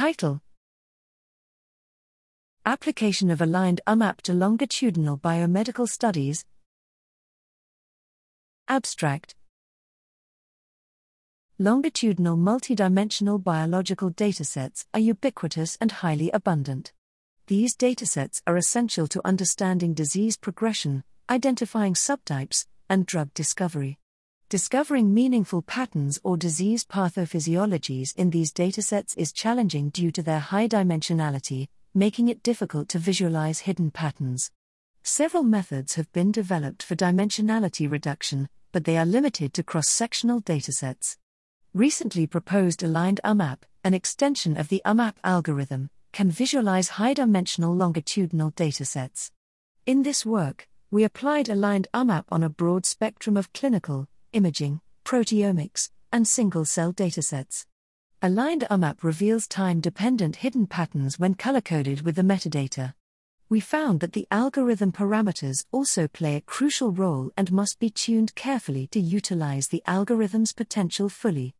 Title Application of Aligned UMAP to Longitudinal Biomedical Studies. Abstract Longitudinal multidimensional biological datasets are ubiquitous and highly abundant. These datasets are essential to understanding disease progression, identifying subtypes, and drug discovery. Discovering meaningful patterns or disease pathophysiologies in these datasets is challenging due to their high dimensionality, making it difficult to visualize hidden patterns. Several methods have been developed for dimensionality reduction, but they are limited to cross sectional datasets. Recently proposed Aligned UMAP, an extension of the UMAP algorithm, can visualize high dimensional longitudinal datasets. In this work, we applied Aligned UMAP on a broad spectrum of clinical, imaging, proteomics, and single cell datasets. Aligned UMAP reveals time dependent hidden patterns when color coded with the metadata. We found that the algorithm parameters also play a crucial role and must be tuned carefully to utilize the algorithm's potential fully.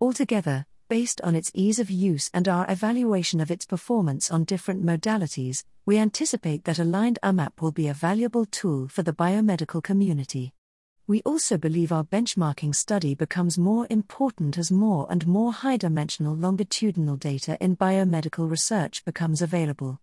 Altogether, based on its ease of use and our evaluation of its performance on different modalities, we anticipate that Aligned UMAP will be a valuable tool for the biomedical community. We also believe our benchmarking study becomes more important as more and more high dimensional longitudinal data in biomedical research becomes available.